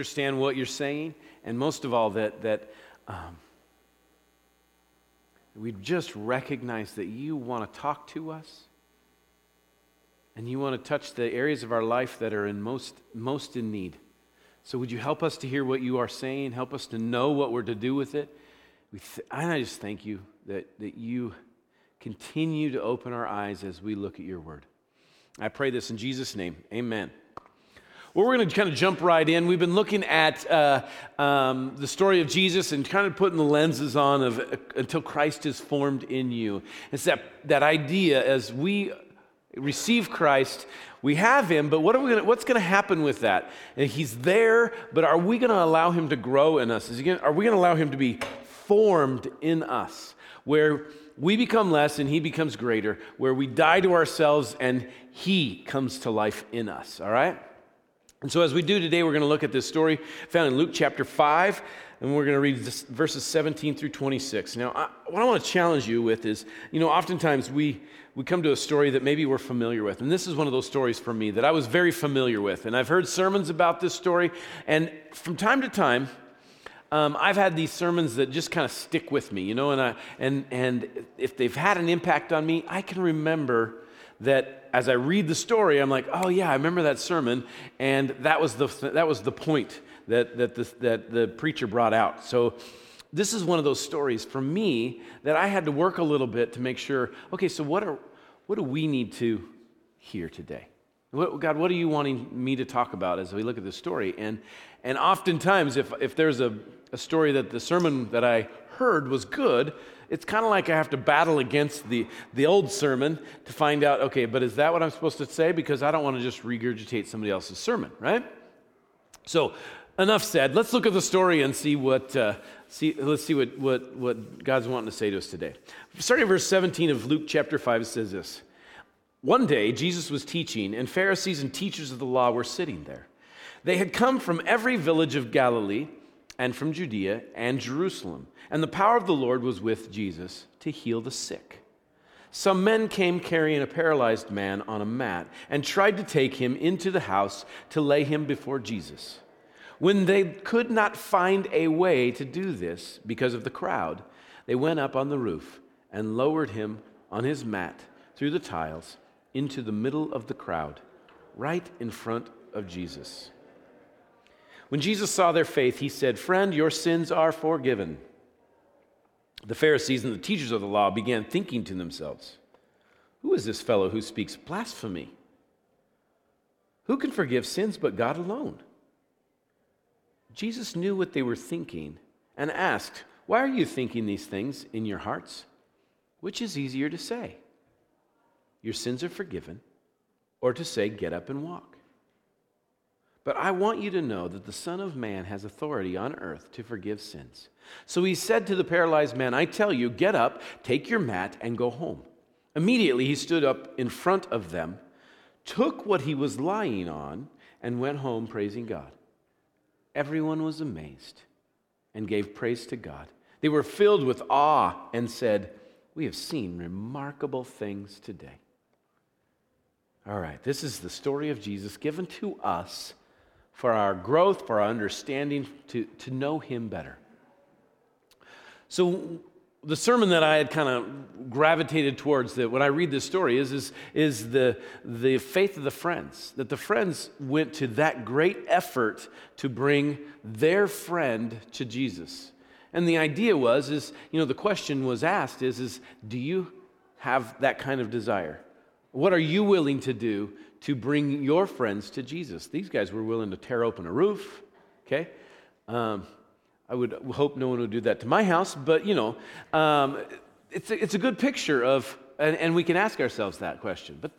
understand what you're saying, and most of all, that, that um, we just recognize that you want to talk to us and you want to touch the areas of our life that are in most, most in need. So, would you help us to hear what you are saying? Help us to know what we're to do with it. Th- and I just thank you that, that you continue to open our eyes as we look at your word. I pray this in Jesus' name. Amen. Well, we're going to kind of jump right in. We've been looking at uh, um, the story of Jesus and kind of putting the lenses on of uh, until Christ is formed in you. It's that, that idea as we receive Christ, we have him, but what are we gonna, what's going to happen with that? And he's there, but are we going to allow him to grow in us? Gonna, are we going to allow him to be formed in us, where we become less and he becomes greater, where we die to ourselves and he comes to life in us, all right? And so, as we do today, we're going to look at this story found in Luke chapter 5, and we're going to read verses 17 through 26. Now, I, what I want to challenge you with is you know, oftentimes we, we come to a story that maybe we're familiar with. And this is one of those stories for me that I was very familiar with. And I've heard sermons about this story. And from time to time, um, I've had these sermons that just kind of stick with me, you know, and, I, and, and if they've had an impact on me, I can remember that as I read the story, I'm like, oh yeah, I remember that sermon, and that was the, that was the point that, that, the, that the preacher brought out. So this is one of those stories for me that I had to work a little bit to make sure, okay, so what, are, what do we need to hear today? What, God, what are you wanting me to talk about as we look at this story? And, and oftentimes, if, if there's a, a story that the sermon that I heard was good, it's kind of like I have to battle against the, the old sermon to find out, okay, but is that what I'm supposed to say? Because I don't want to just regurgitate somebody else's sermon, right? So, enough said. Let's look at the story and see what, uh, see, let's see what, what, what God's wanting to say to us today. Starting in verse 17 of Luke chapter 5, it says this One day, Jesus was teaching, and Pharisees and teachers of the law were sitting there. They had come from every village of Galilee and from Judea and Jerusalem. And the power of the Lord was with Jesus to heal the sick. Some men came carrying a paralyzed man on a mat and tried to take him into the house to lay him before Jesus. When they could not find a way to do this because of the crowd, they went up on the roof and lowered him on his mat through the tiles into the middle of the crowd, right in front of Jesus. When Jesus saw their faith, he said, Friend, your sins are forgiven. The Pharisees and the teachers of the law began thinking to themselves, Who is this fellow who speaks blasphemy? Who can forgive sins but God alone? Jesus knew what they were thinking and asked, Why are you thinking these things in your hearts? Which is easier to say? Your sins are forgiven, or to say, Get up and walk? But I want you to know that the Son of Man has authority on earth to forgive sins. So he said to the paralyzed man, I tell you, get up, take your mat, and go home. Immediately he stood up in front of them, took what he was lying on, and went home praising God. Everyone was amazed and gave praise to God. They were filled with awe and said, We have seen remarkable things today. All right, this is the story of Jesus given to us for our growth, for our understanding, to, to know Him better. So, the sermon that I had kind of gravitated towards that when I read this story is, is, is the, the faith of the friends. That the friends went to that great effort to bring their friend to Jesus. And the idea was, is, you know, the question was asked is, is do you have that kind of desire? What are you willing to do to bring your friends to Jesus. These guys were willing to tear open a roof, okay? Um, I would hope no one would do that to my house, but you know, um, it's, a, it's a good picture of, and, and, we can ask ourselves that question. But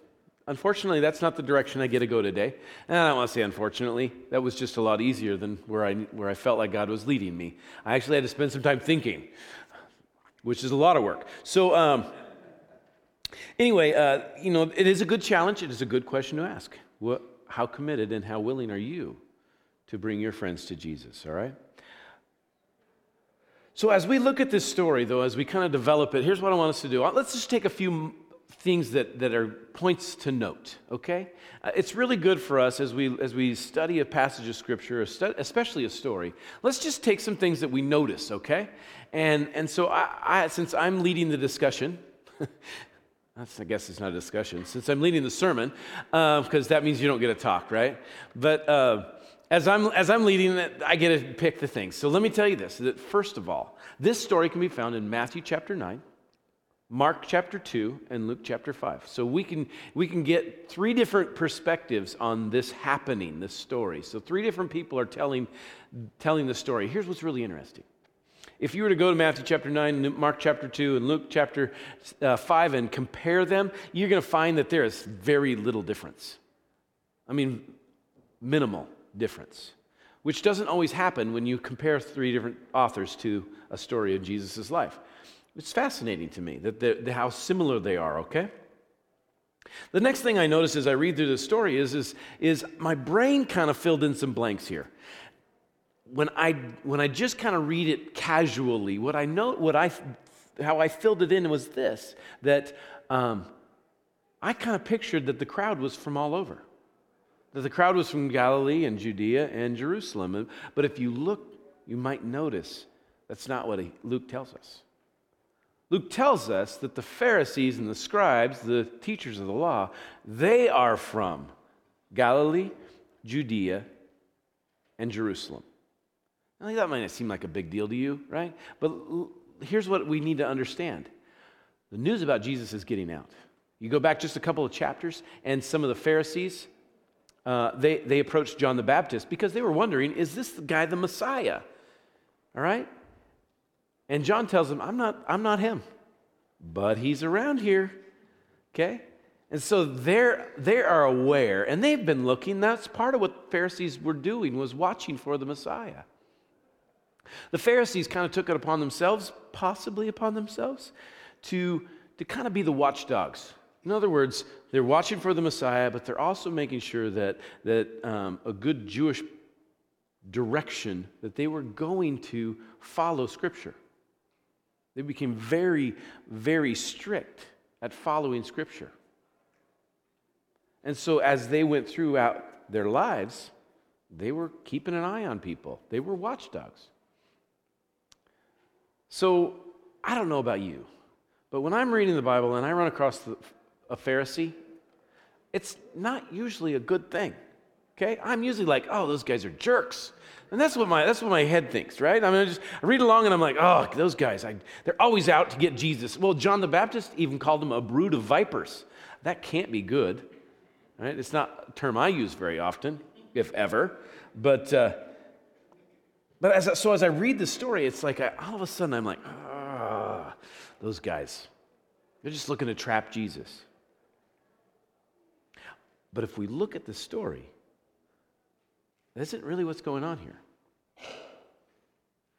unfortunately, that's not the direction I get to go today. And I don't want to say unfortunately, that was just a lot easier than where I, where I felt like God was leading me. I actually had to spend some time thinking, which is a lot of work. So, um, Anyway, uh, you know, it is a good challenge. It is a good question to ask. What, how committed and how willing are you to bring your friends to Jesus, all right? So, as we look at this story, though, as we kind of develop it, here's what I want us to do. Let's just take a few things that, that are points to note, okay? Uh, it's really good for us as we, as we study a passage of Scripture, especially a story. Let's just take some things that we notice, okay? And, and so, I, I since I'm leading the discussion, that's, I guess it's not a discussion, since I'm leading the sermon, because uh, that means you don't get to talk, right? But uh, as, I'm, as I'm leading I get to pick the things. So let me tell you this that first of all, this story can be found in Matthew chapter 9. Mark chapter 2 and Luke chapter 5. So we can, we can get three different perspectives on this happening, this story. So three different people are telling, telling the story. Here's what's really interesting. If you were to go to Matthew chapter 9, Mark chapter 2, and Luke chapter uh, 5 and compare them, you're going to find that there is very little difference. I mean, minimal difference, which doesn't always happen when you compare three different authors to a story of Jesus' life. It's fascinating to me that the, how similar they are, okay? The next thing I notice as I read through the story is, is, is my brain kind of filled in some blanks here. When I, when I just kind of read it casually, what I know, what I, how I filled it in was this that um, I kind of pictured that the crowd was from all over. That the crowd was from Galilee and Judea and Jerusalem. But if you look, you might notice that's not what Luke tells us. Luke tells us that the Pharisees and the scribes, the teachers of the law, they are from Galilee, Judea, and Jerusalem. I think that might seem like a big deal to you, right? But here's what we need to understand the news about Jesus is getting out. You go back just a couple of chapters, and some of the Pharisees, uh, they, they approached John the Baptist because they were wondering, is this the guy the Messiah? All right? And John tells them, I'm not, I'm not him, but he's around here. Okay? And so they're, they are aware, and they've been looking. That's part of what Pharisees were doing, was watching for the Messiah. The Pharisees kind of took it upon themselves, possibly upon themselves, to, to kind of be the watchdogs. In other words, they're watching for the Messiah, but they're also making sure that, that um, a good Jewish direction, that they were going to follow Scripture. They became very, very strict at following Scripture. And so, as they went throughout their lives, they were keeping an eye on people, they were watchdogs. So, I don't know about you, but when I'm reading the Bible and I run across the, a Pharisee, it's not usually a good thing. Okay? I'm usually like, oh, those guys are jerks. And that's what my, that's what my head thinks, right? I mean, I just I read along and I'm like, oh, those guys, I, they're always out to get Jesus. Well, John the Baptist even called them a brood of vipers. That can't be good, right? It's not a term I use very often, if ever. But, uh, but as, so as I read the story, it's like I, all of a sudden I'm like, ah, those guys. They're just looking to trap Jesus. But if we look at the story, that isn't really what's going on here.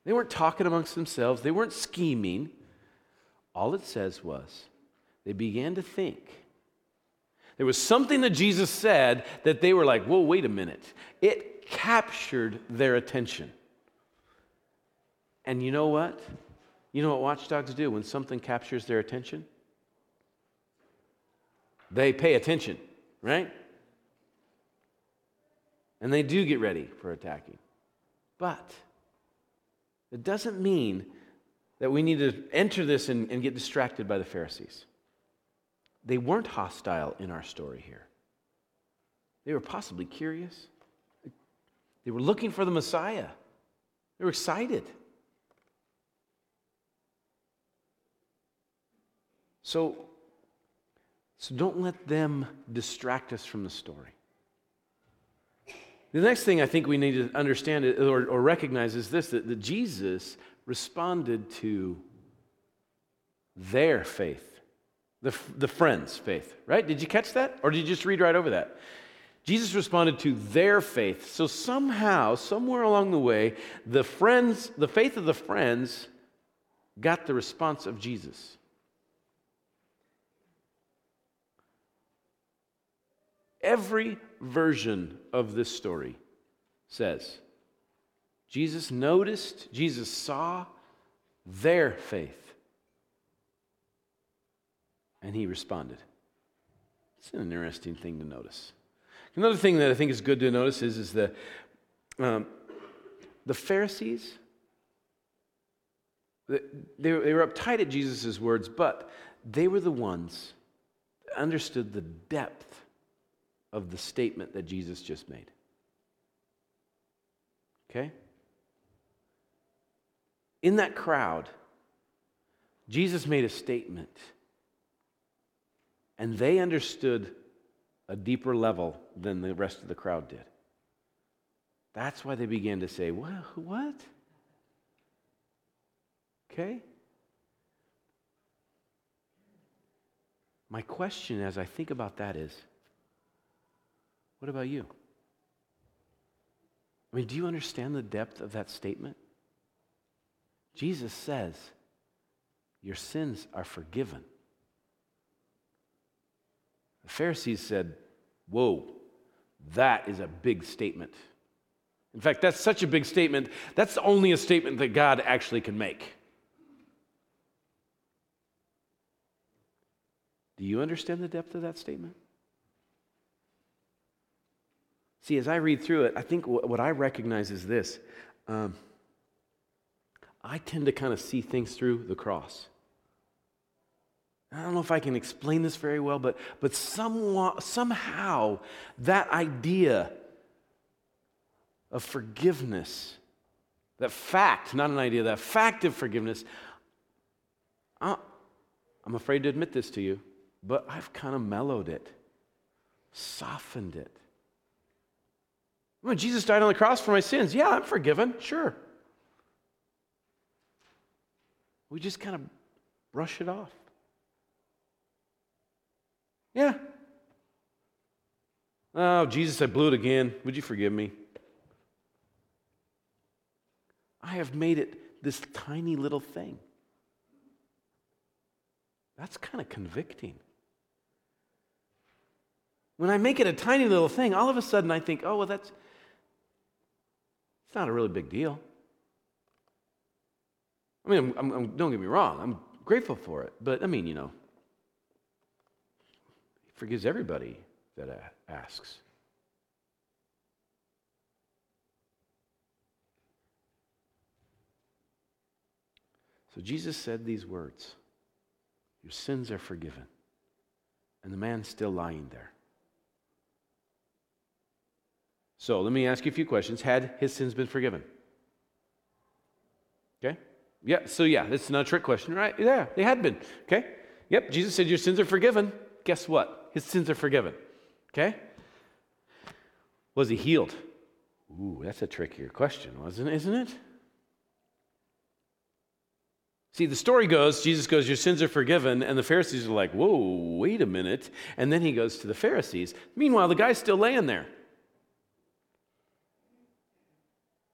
They weren't talking amongst themselves, they weren't scheming. All it says was they began to think. There was something that Jesus said that they were like, whoa, wait a minute. It captured their attention. And you know what? You know what watchdogs do when something captures their attention? They pay attention, right? And they do get ready for attacking. But it doesn't mean that we need to enter this and, and get distracted by the Pharisees. They weren't hostile in our story here. They were possibly curious. They were looking for the Messiah. They were excited. So, so don't let them distract us from the story. The next thing I think we need to understand or, or recognize is this that, that Jesus responded to their faith, the, the friends' faith, right? Did you catch that? Or did you just read right over that? Jesus responded to their faith. So somehow, somewhere along the way, the friends, the faith of the friends got the response of Jesus. Every version of this story says Jesus noticed, Jesus saw their faith, and he responded. It's an interesting thing to notice. Another thing that I think is good to notice is, is the, um, the Pharisees, they, they were uptight at Jesus' words, but they were the ones that understood the depth of the statement that Jesus just made. Okay? In that crowd, Jesus made a statement, and they understood a deeper level than the rest of the crowd did. That's why they began to say, What? what? Okay? My question as I think about that is what about you? I mean, do you understand the depth of that statement? Jesus says, Your sins are forgiven. The Pharisees said, Whoa, that is a big statement. In fact, that's such a big statement, that's only a statement that God actually can make. Do you understand the depth of that statement? See, as I read through it, I think what I recognize is this. Um, I tend to kind of see things through the cross. I don't know if I can explain this very well, but, but somewhat, somehow that idea of forgiveness, that fact, not an idea, that fact of forgiveness, I'm afraid to admit this to you, but I've kind of mellowed it, softened it. When Jesus died on the cross for my sins, yeah, I'm forgiven, sure. We just kind of brush it off. Yeah. Oh, Jesus, I blew it again. Would you forgive me? I have made it this tiny little thing. That's kind of convicting. When I make it a tiny little thing, all of a sudden I think, oh, well, that's, it's not a really big deal. I mean, I'm, I'm, don't get me wrong, I'm grateful for it, but I mean, you know, He forgives everybody that asks. So Jesus said these words Your sins are forgiven. And the man's still lying there. So let me ask you a few questions. Had his sins been forgiven? Okay? Yeah, so yeah, that's not a trick question, right? Yeah, they had been. Okay? Yep, Jesus said, Your sins are forgiven. Guess what? His sins are forgiven. Okay? Was he healed? Ooh, that's a trickier question, wasn't it? Isn't it? See, the story goes Jesus goes, Your sins are forgiven. And the Pharisees are like, Whoa, wait a minute. And then he goes to the Pharisees. Meanwhile, the guy's still laying there.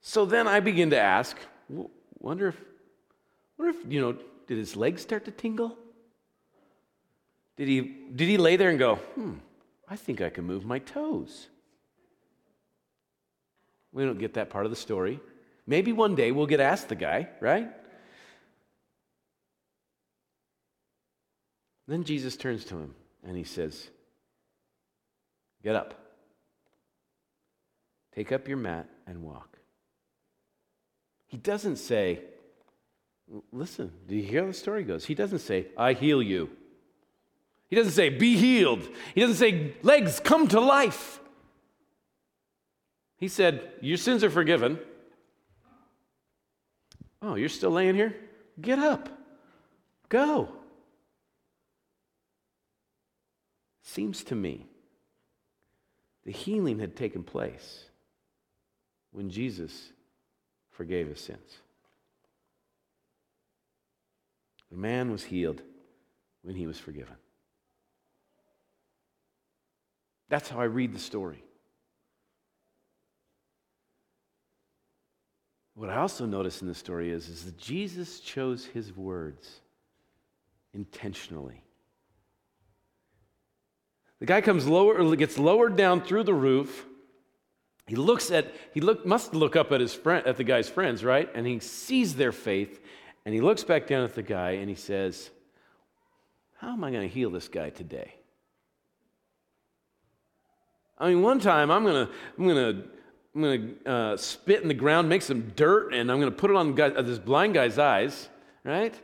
So then I begin to ask, wonder if, wonder if, you know, did his legs start to tingle? Did he, did he lay there and go, hmm, I think I can move my toes? We don't get that part of the story. Maybe one day we'll get asked the guy, right? Then Jesus turns to him and he says, Get up, take up your mat, and walk. He doesn't say, listen, do you hear how the story goes? He doesn't say, I heal you. He doesn't say, be healed. He doesn't say, legs, come to life. He said, Your sins are forgiven. Oh, you're still laying here? Get up. Go. Seems to me the healing had taken place when Jesus forgave his sins. The man was healed when he was forgiven. That's how I read the story. What I also notice in the story is, is that Jesus chose his words intentionally. The guy comes lower, gets lowered down through the roof he looks at, he look, must look up at his friend, at the guy's friends, right? And he sees their faith, and he looks back down at the guy and he says, How am I going to heal this guy today? I mean, one time I'm going to, I'm going to, I'm going to uh, spit in the ground, make some dirt, and I'm going to put it on guy, uh, this blind guy's eyes, right?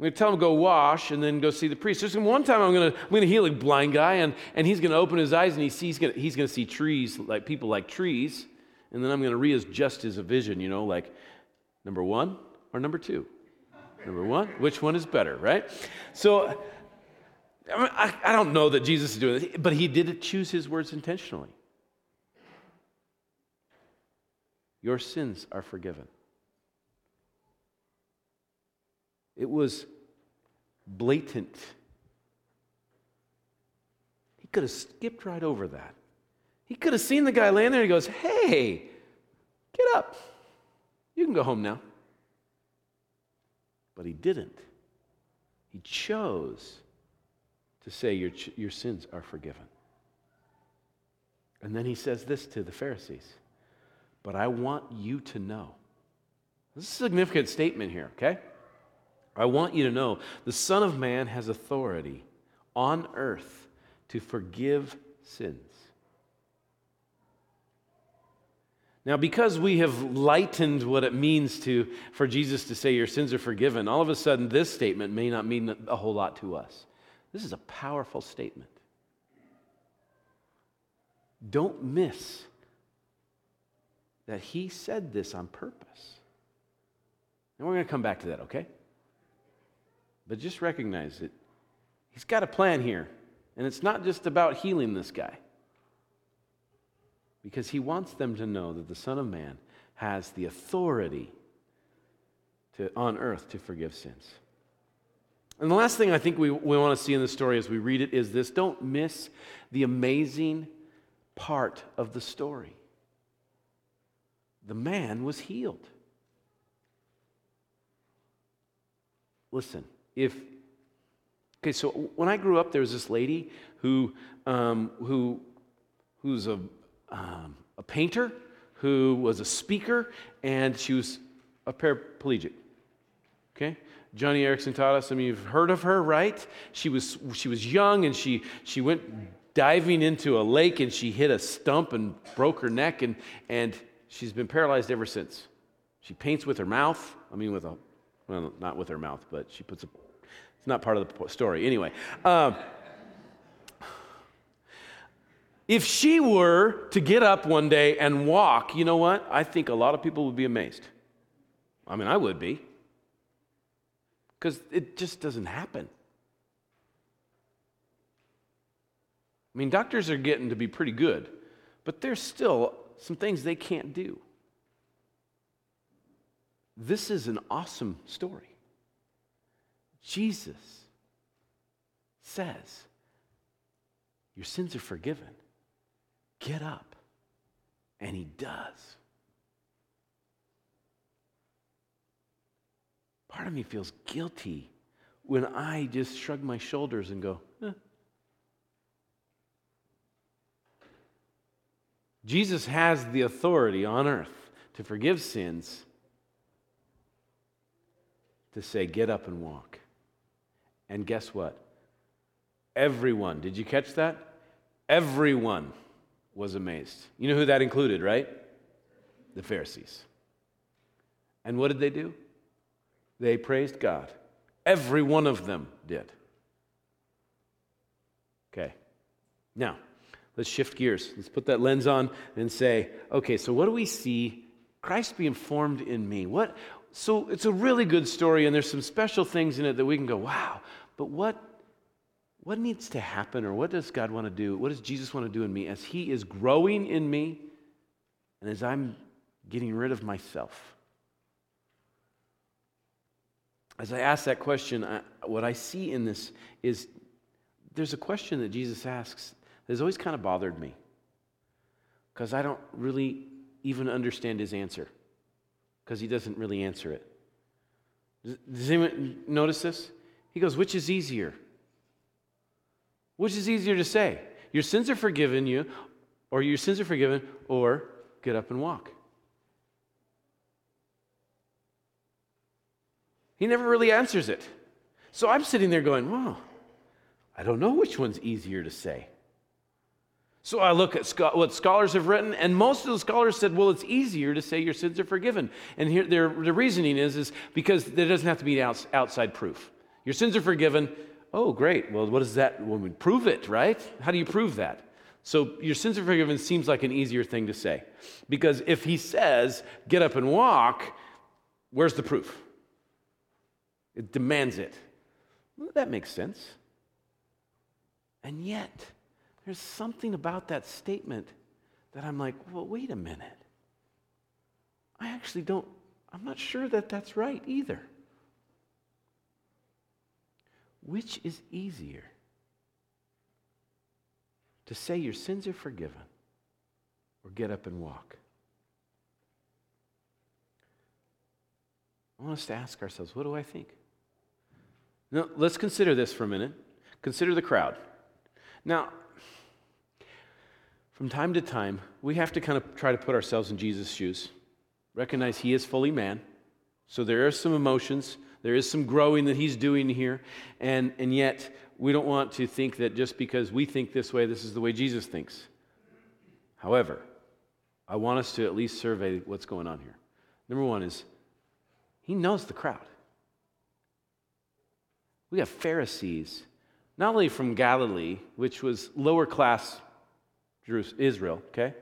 I'm going to tell him to go wash and then go see the priest. There's one time I'm going to, I'm going to heal a blind guy, and, and he's going to open his eyes and he sees, gonna he's going to see trees, like people like trees. And then I'm going to readjust his vision, you know, like number one or number two? Number one, which one is better, right? So I, mean, I, I don't know that Jesus is doing this, but he did choose his words intentionally. Your sins are forgiven. It was blatant. He could have skipped right over that. He could have seen the guy laying there and he goes, Hey, get up. You can go home now. But he didn't. He chose to say, Your, your sins are forgiven. And then he says this to the Pharisees But I want you to know. This is a significant statement here, okay? I want you to know the Son of Man has authority on earth to forgive sins. Now, because we have lightened what it means to, for Jesus to say your sins are forgiven, all of a sudden this statement may not mean a whole lot to us. This is a powerful statement. Don't miss that he said this on purpose. And we're going to come back to that, okay? But just recognize that he's got a plan here. And it's not just about healing this guy because he wants them to know that the Son of Man has the authority to, on earth to forgive sins. And the last thing I think we, we want to see in the story as we read it is this don't miss the amazing part of the story. The man was healed. Listen, if okay, so when I grew up, there was this lady who um, who who's a um, a painter who was a speaker, and she was a paraplegic. Okay? Joni Eareckson Tada some of you have heard of her, right? She was, she was young and she, she went diving into a lake and she hit a stump and broke her neck, and, and she's been paralyzed ever since. She paints with her mouth. I mean, with a, well, not with her mouth, but she puts a, it's not part of the story. Anyway. Um, if she were to get up one day and walk, you know what? I think a lot of people would be amazed. I mean, I would be. Because it just doesn't happen. I mean, doctors are getting to be pretty good, but there's still some things they can't do. This is an awesome story. Jesus says, Your sins are forgiven. Get up. And he does. Part of me feels guilty when I just shrug my shoulders and go, eh. Jesus has the authority on earth to forgive sins, to say, get up and walk. And guess what? Everyone, did you catch that? Everyone was amazed. You know who that included, right? The Pharisees. And what did they do? They praised God. Every one of them did. Okay. Now, let's shift gears. Let's put that lens on and say, okay, so what do we see Christ being formed in me? What so it's a really good story and there's some special things in it that we can go, wow, but what what needs to happen or what does God want to do? What does Jesus want to do in me as He is growing in me and as I'm getting rid of myself? As I ask that question, I, what I see in this is there's a question that Jesus asks that has always kind of bothered me because I don't really even understand his answer because he doesn't really answer it. Does, anyone notice this? He goes, Which is easier? Which is easier to say? Your sins are forgiven you, or your sins are forgiven, or get up and walk. He never really answers it. So I'm sitting there going, "Wow, I don't know which one's easier to say. So I look at what scholars have written, and most of the scholars said, well, it's easier to say your sins are forgiven. And here, their, the reasoning is, is because there doesn't have to be outside proof. Your sins are forgiven. Oh, great. Well, what does that? Well, we prove it, right? How do you prove that? So your sins are forgiven seems like an easier thing to say. Because if he says, get up and walk, where's the proof? It demands it. Well, that makes sense. And yet, there's something about that statement that I'm like, well, wait a minute. I actually don't, I'm not sure that that's right either. Which is easier? To say your sins are forgiven or get up and walk? I want us to ask ourselves, what do I think? Now, let's consider this for a minute. Consider the crowd. Now, from time to time, we have to kind of try to put ourselves in Jesus' shoes. Recognize he is fully man. So there are some emotions, there is some growing that he's doing here. And, and yet, we don't want to think that just because we think this way, this is the way Jesus thinks. However, I want us to at least survey what's going on here. Number one is, he knows the crowd. We have Pharisees, not only from Galilee, which was lower class Israel, okay?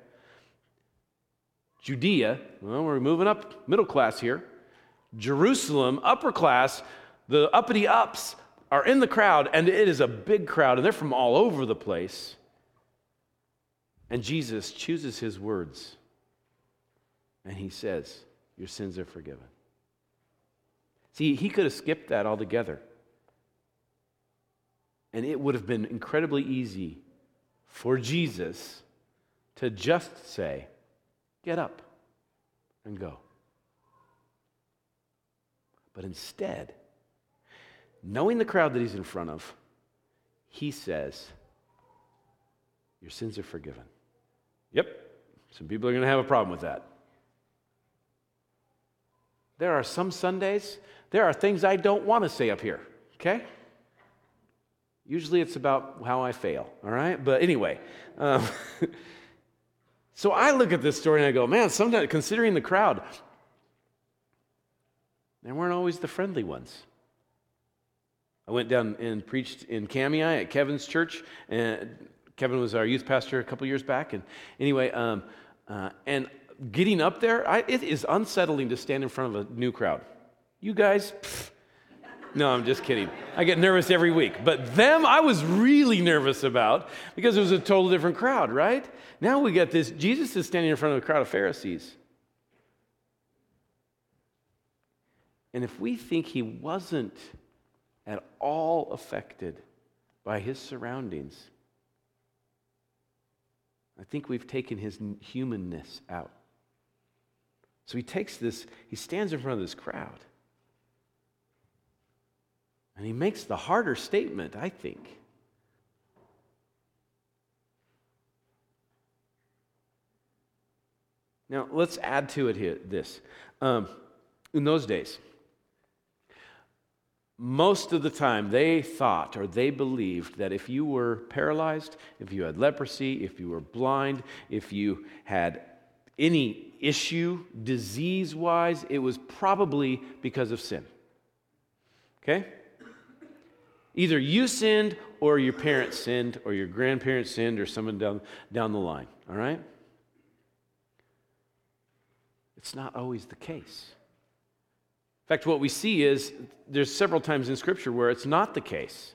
Judea, well, we're moving up middle class here. Jerusalem, upper class, the uppity ups are in the crowd, and it is a big crowd, and they're from all over the place. And Jesus chooses his words, and he says, Your sins are forgiven. See, he could have skipped that altogether. And it would have been incredibly easy for Jesus to just say, Get up and go. But instead, knowing the crowd that he's in front of, he says, Your sins are forgiven. Yep, some people are going to have a problem with that. There are some Sundays, there are things I don't want to say up here, okay? Usually it's about how I fail, all right? But anyway, um, so I look at this story and I go, man, sometimes considering the crowd, they weren't always the friendly ones. I went down and preached in Kamiah at Kevin's church, and Kevin was our youth pastor a couple years back. And anyway, um, uh, and getting up there, I, it is unsettling to stand in front of a new crowd. You guys, no, I'm just kidding. I get nervous every week. But them, I was really nervous about because it was a total different crowd, right? Now we got this Jesus is standing in front of a crowd of Pharisees. And if we think he wasn't at all affected by his surroundings, I think we've taken his humanness out. So he takes this, he stands in front of this crowd. And he makes the harder statement, I think. Now, let's add to it here this. Um, in those days, most of the time they thought or they believed that if you were paralyzed, if you had leprosy, if you were blind, if you had any issue disease wise, it was probably because of sin. Okay? Either you sinned or your parents sinned or your grandparents sinned or someone down, down the line, all right? It's not always the case. In fact, what we see is there's several times in Scripture where it's not the case.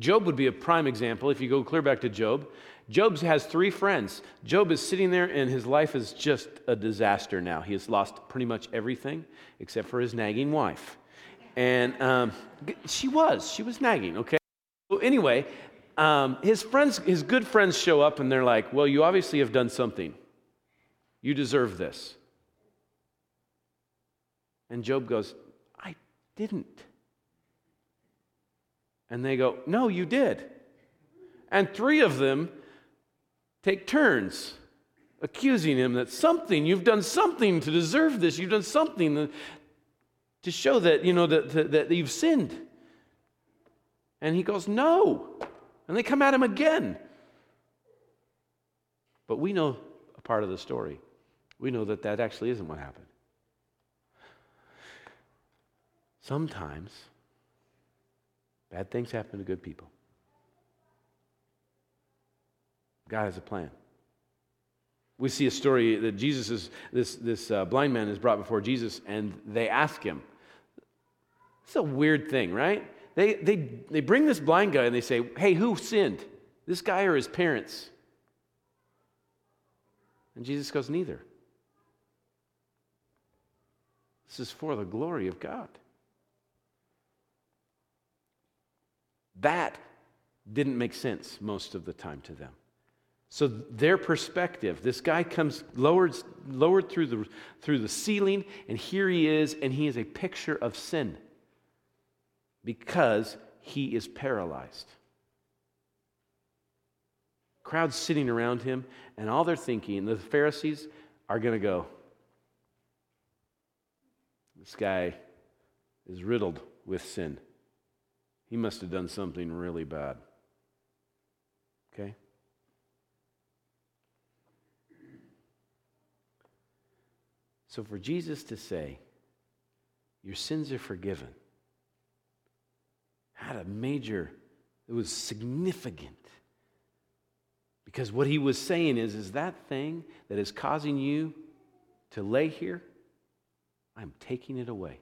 Job would be a prime example if you go clear back to Job. Job has three friends. Job is sitting there and his life is just a disaster now. He has lost pretty much everything except for his nagging wife. And um, she was, she was nagging, okay? So anyway, um, his friends, his good friends show up and they're like, well, you obviously have done something. You deserve this. And Job goes, I didn't. And they go, No, you did. And three of them take turns accusing him that something, you've done something to deserve this. You've done something to show that, you know, that, that, that you've sinned. And he goes, No. And they come at him again. But we know a part of the story. We know that that actually isn't what happened. Sometimes bad things happen to good people. God has a plan. We see a story that Jesus is, this, this uh, blind man is brought before Jesus, and they ask him. It's a weird thing, right? They, they, they bring this blind guy and they say, Hey, who sinned? This guy or his parents? And Jesus goes, Neither. This is for the glory of God. That didn't make sense most of the time to them. So their perspective, this guy comes lowered, lowered through, the, through the ceiling, and here he is, and he is a picture of sin because he is paralyzed. Crowds sitting around him, and all they're thinking, the Pharisees are going to go, This guy is riddled with sin. He must have done something really bad. Okay? So for Jesus to say, Your sins are forgiven, had a major, it was significant. Because what he was saying is, is that thing that is causing you to lay here, I'm taking it away.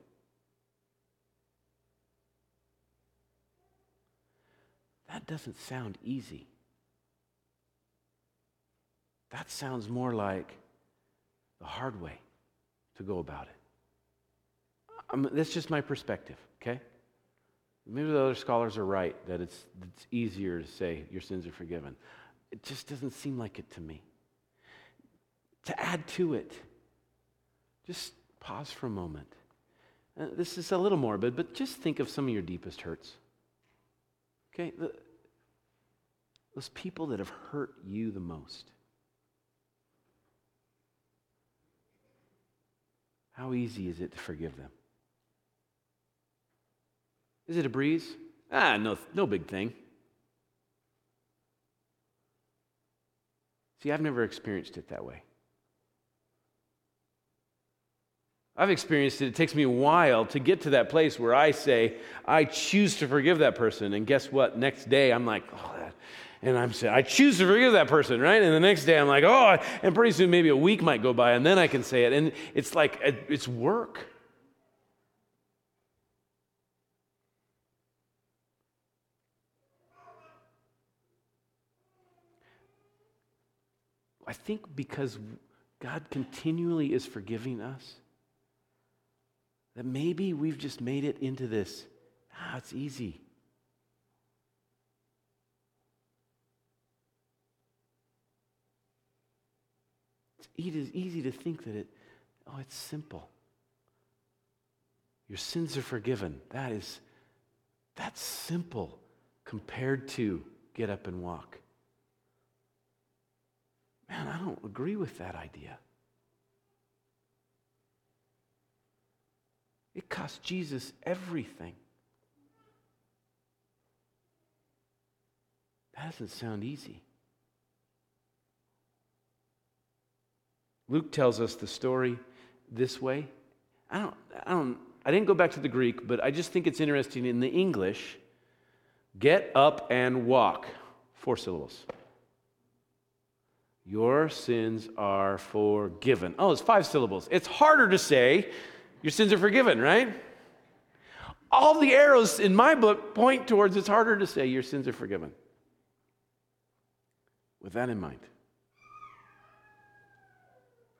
That doesn't sound easy. That sounds more like the hard way to go about it. I'm, that's just my perspective, okay? Maybe the other scholars are right that it's, it's easier to say your sins are forgiven. It just doesn't seem like it to me. To add to it, just pause for a moment. Uh, this is a little morbid, but just think of some of your deepest hurts. Okay? The, those people that have hurt you the most. How easy is it to forgive them? Is it a breeze? Ah, no, no big thing. See, I've never experienced it that way. I've experienced it. It takes me a while to get to that place where I say, I choose to forgive that person. And guess what? Next day, I'm like, oh, that, and I'm saying, I choose to forgive that person, right? And the next day I'm like, oh, and pretty soon maybe a week might go by and then I can say it. And it's like, it's work. I think because God continually is forgiving us, that maybe we've just made it into this, ah, it's easy. It is easy to think that it, oh, it's simple. Your sins are forgiven. That is, that's simple compared to get up and walk. Man, I don't agree with that idea. It cost Jesus everything. That doesn't sound easy. Luke tells us the story this way. I don't, I don't, I didn't go back to the Greek, but I just think it's interesting in the English. Get up and walk. Four syllables. Your sins are forgiven. Oh, it's five syllables. It's harder to say, your sins are forgiven, right? All the arrows in my book point towards it's harder to say, your sins are forgiven. With that in mind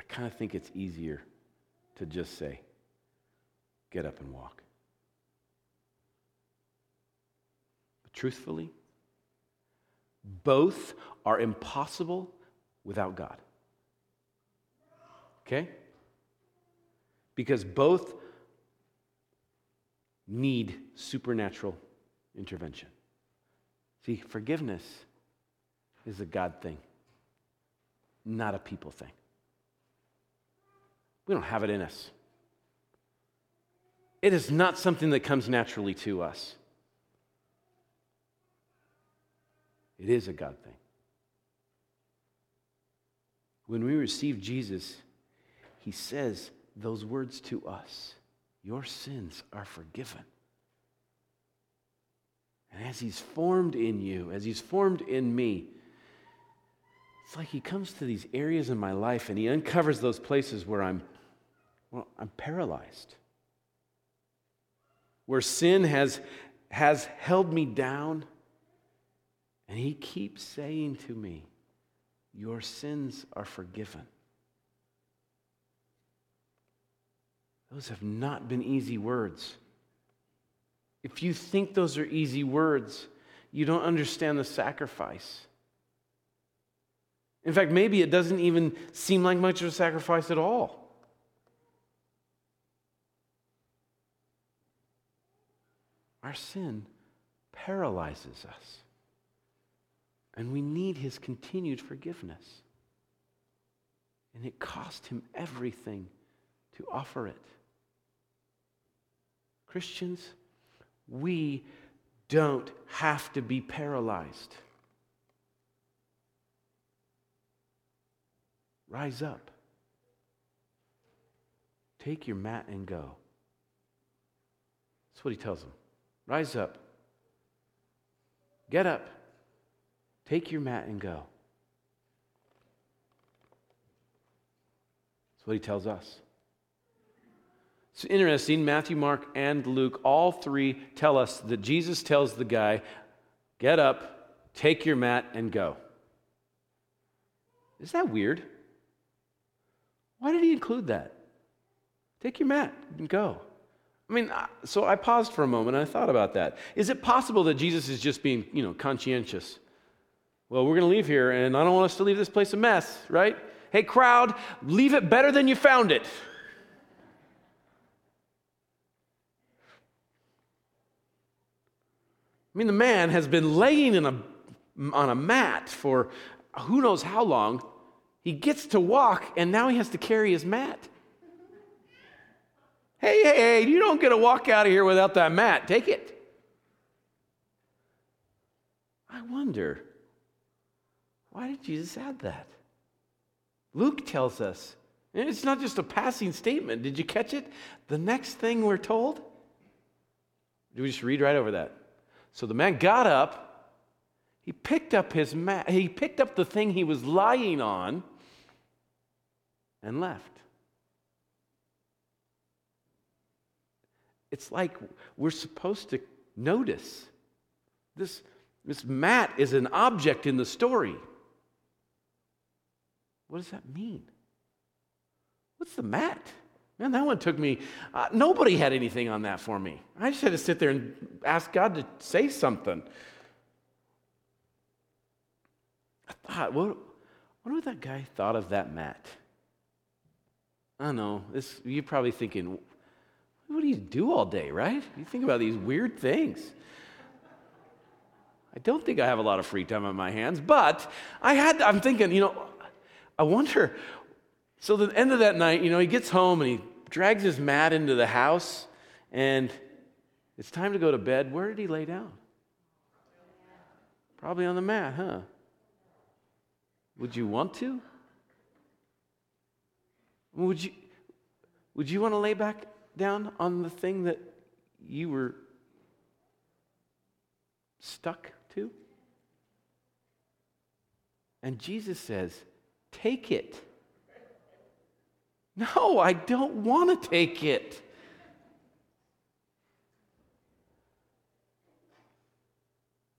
I kind of think it's easier to just say, get up and walk. But truthfully, both are impossible without God. Okay? Because both need supernatural intervention. See, forgiveness is a God thing, not a people thing. We don't have it in us. It is not something that comes naturally to us. It is a God thing. When we receive Jesus, he says those words to us Your sins are forgiven. And as he's formed in you, as he's formed in me, it's like he comes to these areas in my life and he uncovers those places where I'm, well, I'm paralyzed. Where sin has, has held me down. And he keeps saying to me, Your sins are forgiven. Those have not been easy words. If you think those are easy words, you don't understand the sacrifice. In fact, maybe it doesn't even seem like much of a sacrifice at all. Our sin paralyzes us, and we need his continued forgiveness. And it cost him everything to offer it. Christians, we don't have to be paralyzed. Rise up. Take your mat and go. That's what he tells them. Rise up. Get up. Take your mat and go. That's what he tells us. It's interesting. Matthew, Mark, and Luke, all three tell us that Jesus tells the guy, Get up, take your mat, and go. Is that weird? Why did he include that? Take your mat and go. I mean, so I paused for a moment and I thought about that. Is it possible that Jesus is just being, you know, conscientious? Well, we're going to leave here and I don't want us to leave this place a mess, right? Hey, crowd, leave it better than you found it. I mean, the man has been laying in a, on a mat for who knows how long. He gets to walk, and now he has to carry his mat. Hey, hey, hey, you don't get to walk out of here without that mat. Take it. I wonder, why did Jesus add that? Luke tells us, and it's not just a passing statement. Did you catch it? The next thing we're told? Do we just read right over that? So the man got up, he picked up his mat, he picked up the thing he was lying on and left. It's like we're supposed to notice this, this mat is an object in the story. What does that mean? What's the mat? Man, that one took me. Uh, nobody had anything on that for me. I just had to sit there and ask God to say something. I thought, what, what would that guy thought of that mat? I don't know. This, you're probably thinking, what do you do all day, right? You think about these weird things. I don't think I have a lot of free time on my hands, but I had, I'm thinking, you know, I wonder so the end of that night, you know, he gets home and he drags his mat into the house and it's time to go to bed. Where did he lay down? Probably on the mat, huh? Would you want to? Would you, would you want to lay back down on the thing that you were stuck to? And Jesus says, Take it. No, I don't want to take it.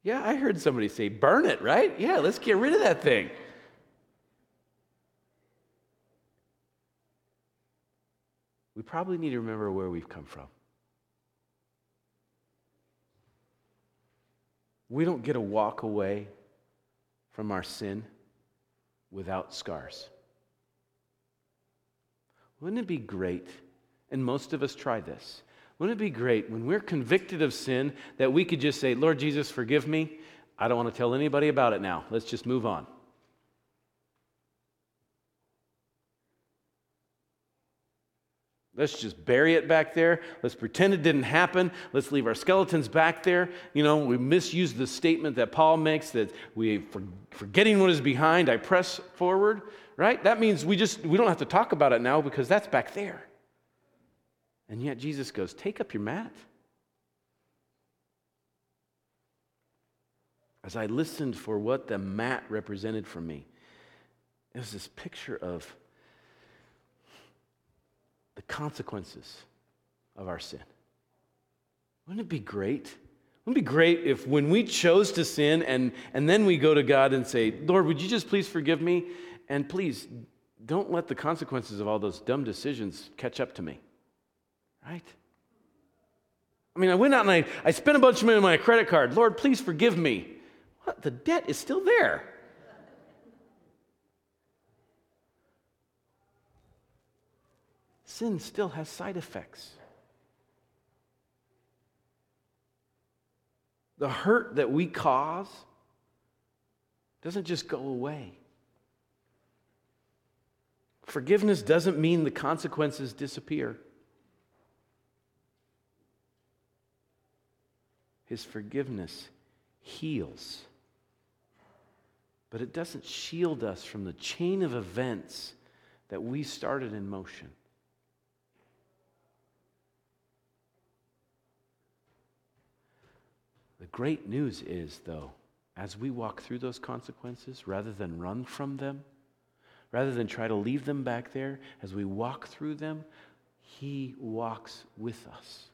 Yeah, I heard somebody say, burn it, right? Yeah, let's get rid of that thing. We probably need to remember where we've come from. We don't get to walk away from our sin without scars. Wouldn't it be great? And most of us try this. Wouldn't it be great when we're convicted of sin that we could just say, Lord Jesus, forgive me. I don't want to tell anybody about it now. Let's just move on. Let's just bury it back there. Let's pretend it didn't happen. Let's leave our skeletons back there. You know, we misuse the statement that Paul makes that we, for, forgetting what is behind, I press forward, right? That means we just, we don't have to talk about it now because that's back there. And yet Jesus goes, take up your mat. As I listened for what the mat represented for me, it was this picture of consequences of our sin. Wouldn't it be great? Wouldn't it be great if when we chose to sin and, and then we go to God and say, Lord, would you just please forgive me? And please don't let the consequences of all those dumb decisions catch up to me. Right? I mean, I went out and I, I spent a bunch of money on my credit card. Lord, please forgive me. What? The debt is still there. Sin still has side effects. The hurt that we cause doesn't just go away. Forgiveness doesn't mean the consequences disappear. His forgiveness heals, but it doesn't shield us from the chain of events that we started in motion. The great news is, though, as we walk through those consequences, rather than run from them, rather than try to leave them back there, as we walk through them, He walks with us.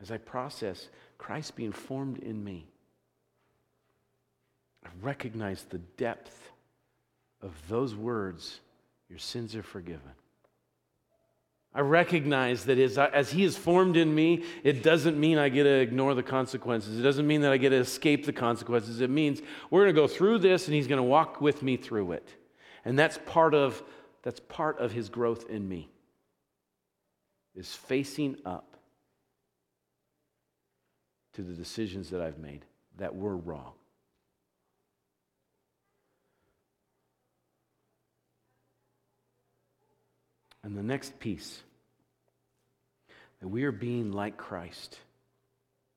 As I process Christ being formed in me, I recognize the depth of those words your sins are forgiven. I recognize that as, as He is formed in me, it doesn't mean I get to ignore the consequences. It doesn't mean that I get to escape the consequences. It means we're going to go through this and He's going to walk with me through it. And that's part of, that's part of His growth in me, is facing up to the decisions that I've made that were wrong. And the next piece that we are being like Christ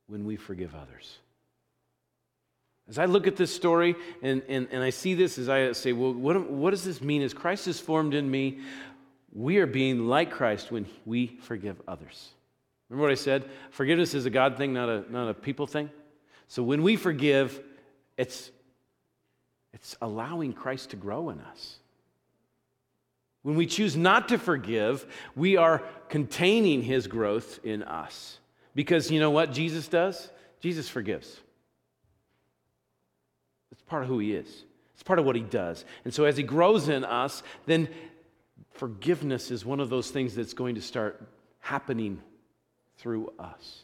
when we forgive others. As I look at this story and, and, and I see this, as I say, well, what, what does this mean? As Christ is formed in me, we are being like Christ when we forgive others. Remember what I said? Forgiveness is a God thing, not a, not a people thing. So when we forgive, it's, it's allowing Christ to grow in us. When we choose not to forgive, we are containing his growth in us. Because you know what Jesus does? Jesus forgives. It's part of who he is, it's part of what he does. And so as he grows in us, then forgiveness is one of those things that's going to start happening through us.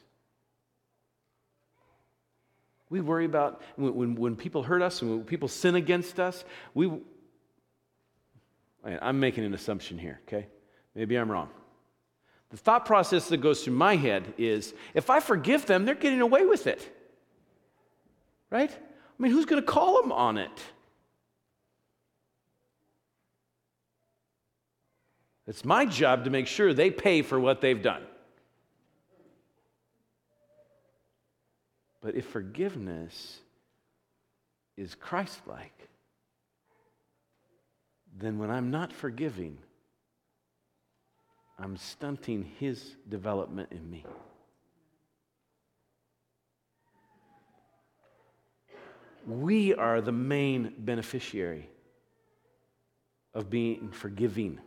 We worry about when, when, when people hurt us and when people sin against us, we, I'm making an assumption here, okay? Maybe I'm wrong. The thought process that goes through my head is if I forgive them, they're getting away with it. Right? I mean, who's going to call them on it? It's my job to make sure they pay for what they've done. But if forgiveness is Christ like, then when I'm not forgiving, I'm stunting his development in me. We are the main beneficiary of being forgiving.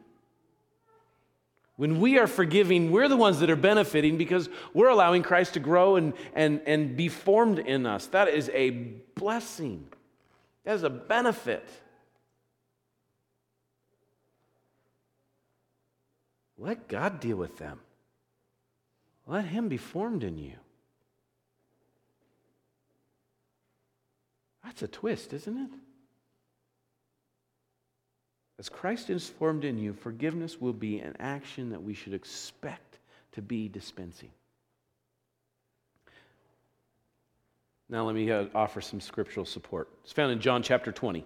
When we are forgiving, we're the ones that are benefiting because we're allowing Christ to grow and, and, and be formed in us. That is a blessing, that is a benefit. Let God deal with them. Let Him be formed in you. That's a twist, isn't it? As Christ is formed in you, forgiveness will be an action that we should expect to be dispensing. Now, let me uh, offer some scriptural support. It's found in John chapter 20.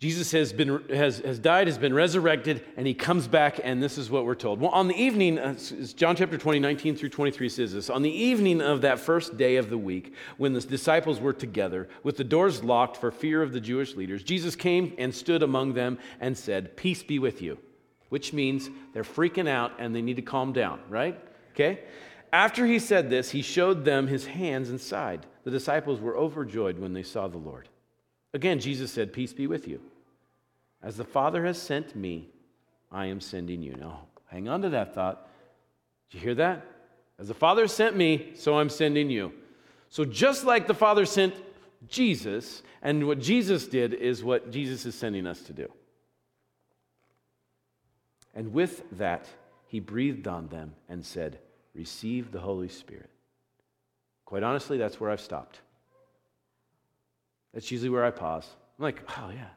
Jesus has, been, has, has died, has been resurrected, and he comes back, and this is what we're told. Well, on the evening, uh, John chapter 20, 19 through 23 says this On the evening of that first day of the week, when the disciples were together, with the doors locked for fear of the Jewish leaders, Jesus came and stood among them and said, Peace be with you, which means they're freaking out and they need to calm down, right? Okay? After he said this, he showed them his hands and side. The disciples were overjoyed when they saw the Lord. Again, Jesus said, Peace be with you. As the Father has sent me, I am sending you. Now, hang on to that thought. Did you hear that? As the Father sent me, so I'm sending you. So, just like the Father sent Jesus, and what Jesus did is what Jesus is sending us to do. And with that, he breathed on them and said, Receive the Holy Spirit. Quite honestly, that's where I've stopped. That's usually where I pause. I'm like, oh, yeah,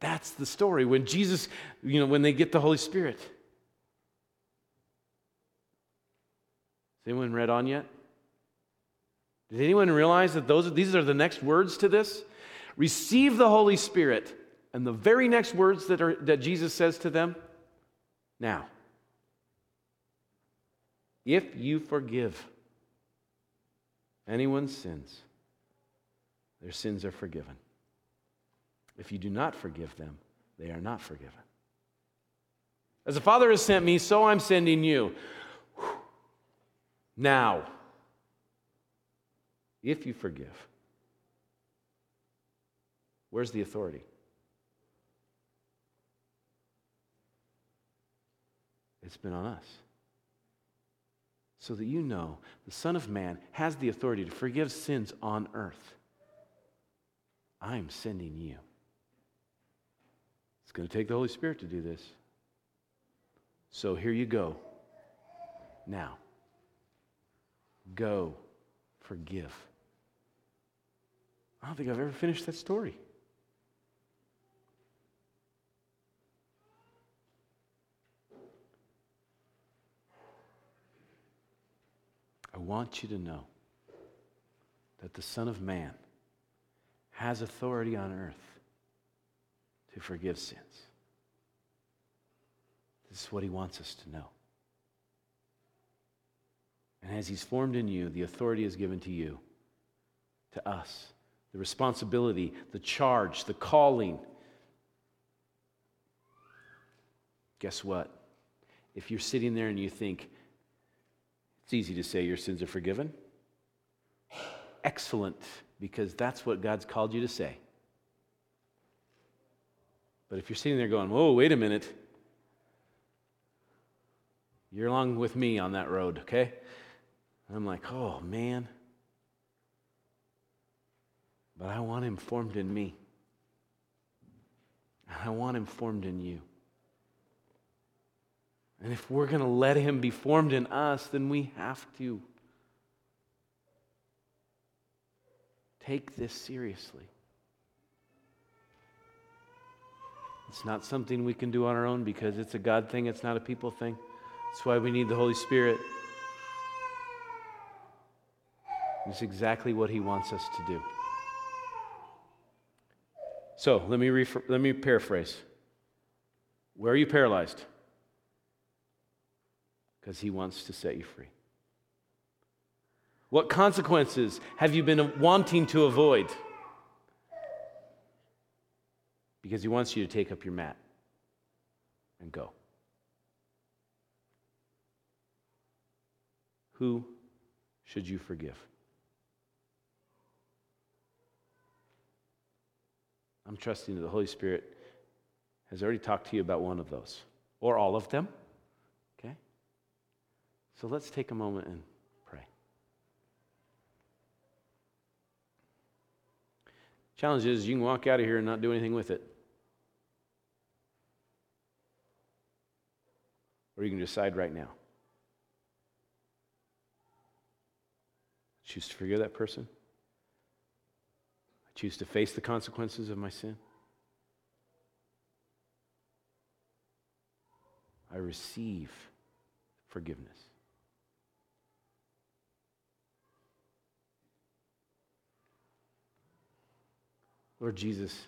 that's the story. When Jesus, you know, when they get the Holy Spirit. Has anyone read on yet? Did anyone realize that those, these are the next words to this? Receive the Holy Spirit. And the very next words that, are, that Jesus says to them, now, if you forgive anyone's sins, their sins are forgiven. If you do not forgive them, they are not forgiven. As the Father has sent me, so I'm sending you. Now, if you forgive, where's the authority? It's been on us. So that you know the Son of Man has the authority to forgive sins on earth. I'm sending you. It's going to take the Holy Spirit to do this. So here you go. Now, go forgive. I don't think I've ever finished that story. I want you to know that the Son of Man has authority on earth to forgive sins. This is what he wants us to know. And as he's formed in you, the authority is given to you, to us, the responsibility, the charge, the calling. Guess what? If you're sitting there and you think, it's easy to say your sins are forgiven, excellent, because that's what God's called you to say. But if you're sitting there going, whoa, wait a minute, you're along with me on that road, okay? And I'm like, oh, man. But I want him formed in me. I want him formed in you. And if we're going to let him be formed in us, then we have to take this seriously. It's not something we can do on our own because it's a God thing, it's not a people thing. That's why we need the Holy Spirit. It's exactly what He wants us to do. So let me, refer, let me paraphrase. Where are you paralyzed? Because He wants to set you free. What consequences have you been wanting to avoid? because he wants you to take up your mat and go. Who should you forgive? I'm trusting that the Holy Spirit has already talked to you about one of those, or all of them. Okay? So let's take a moment and pray. Challenge is you can walk out of here and not do anything with it. Or you can decide right now. choose to forgive that person. I choose to face the consequences of my sin. I receive forgiveness. Lord Jesus,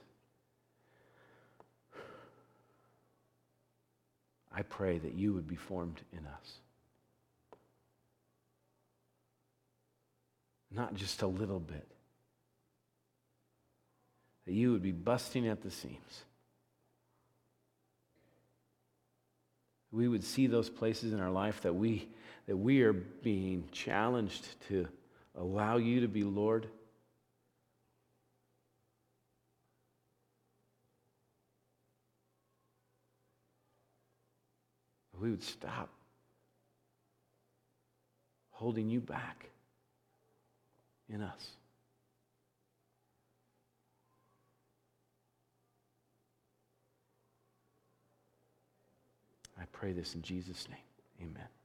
I pray that you would be formed in us. Not just a little bit. That you would be busting at the seams. We would see those places in our life that we, that we are being challenged to allow you to be Lord We would stop holding you back in us. I pray this in Jesus' name. Amen.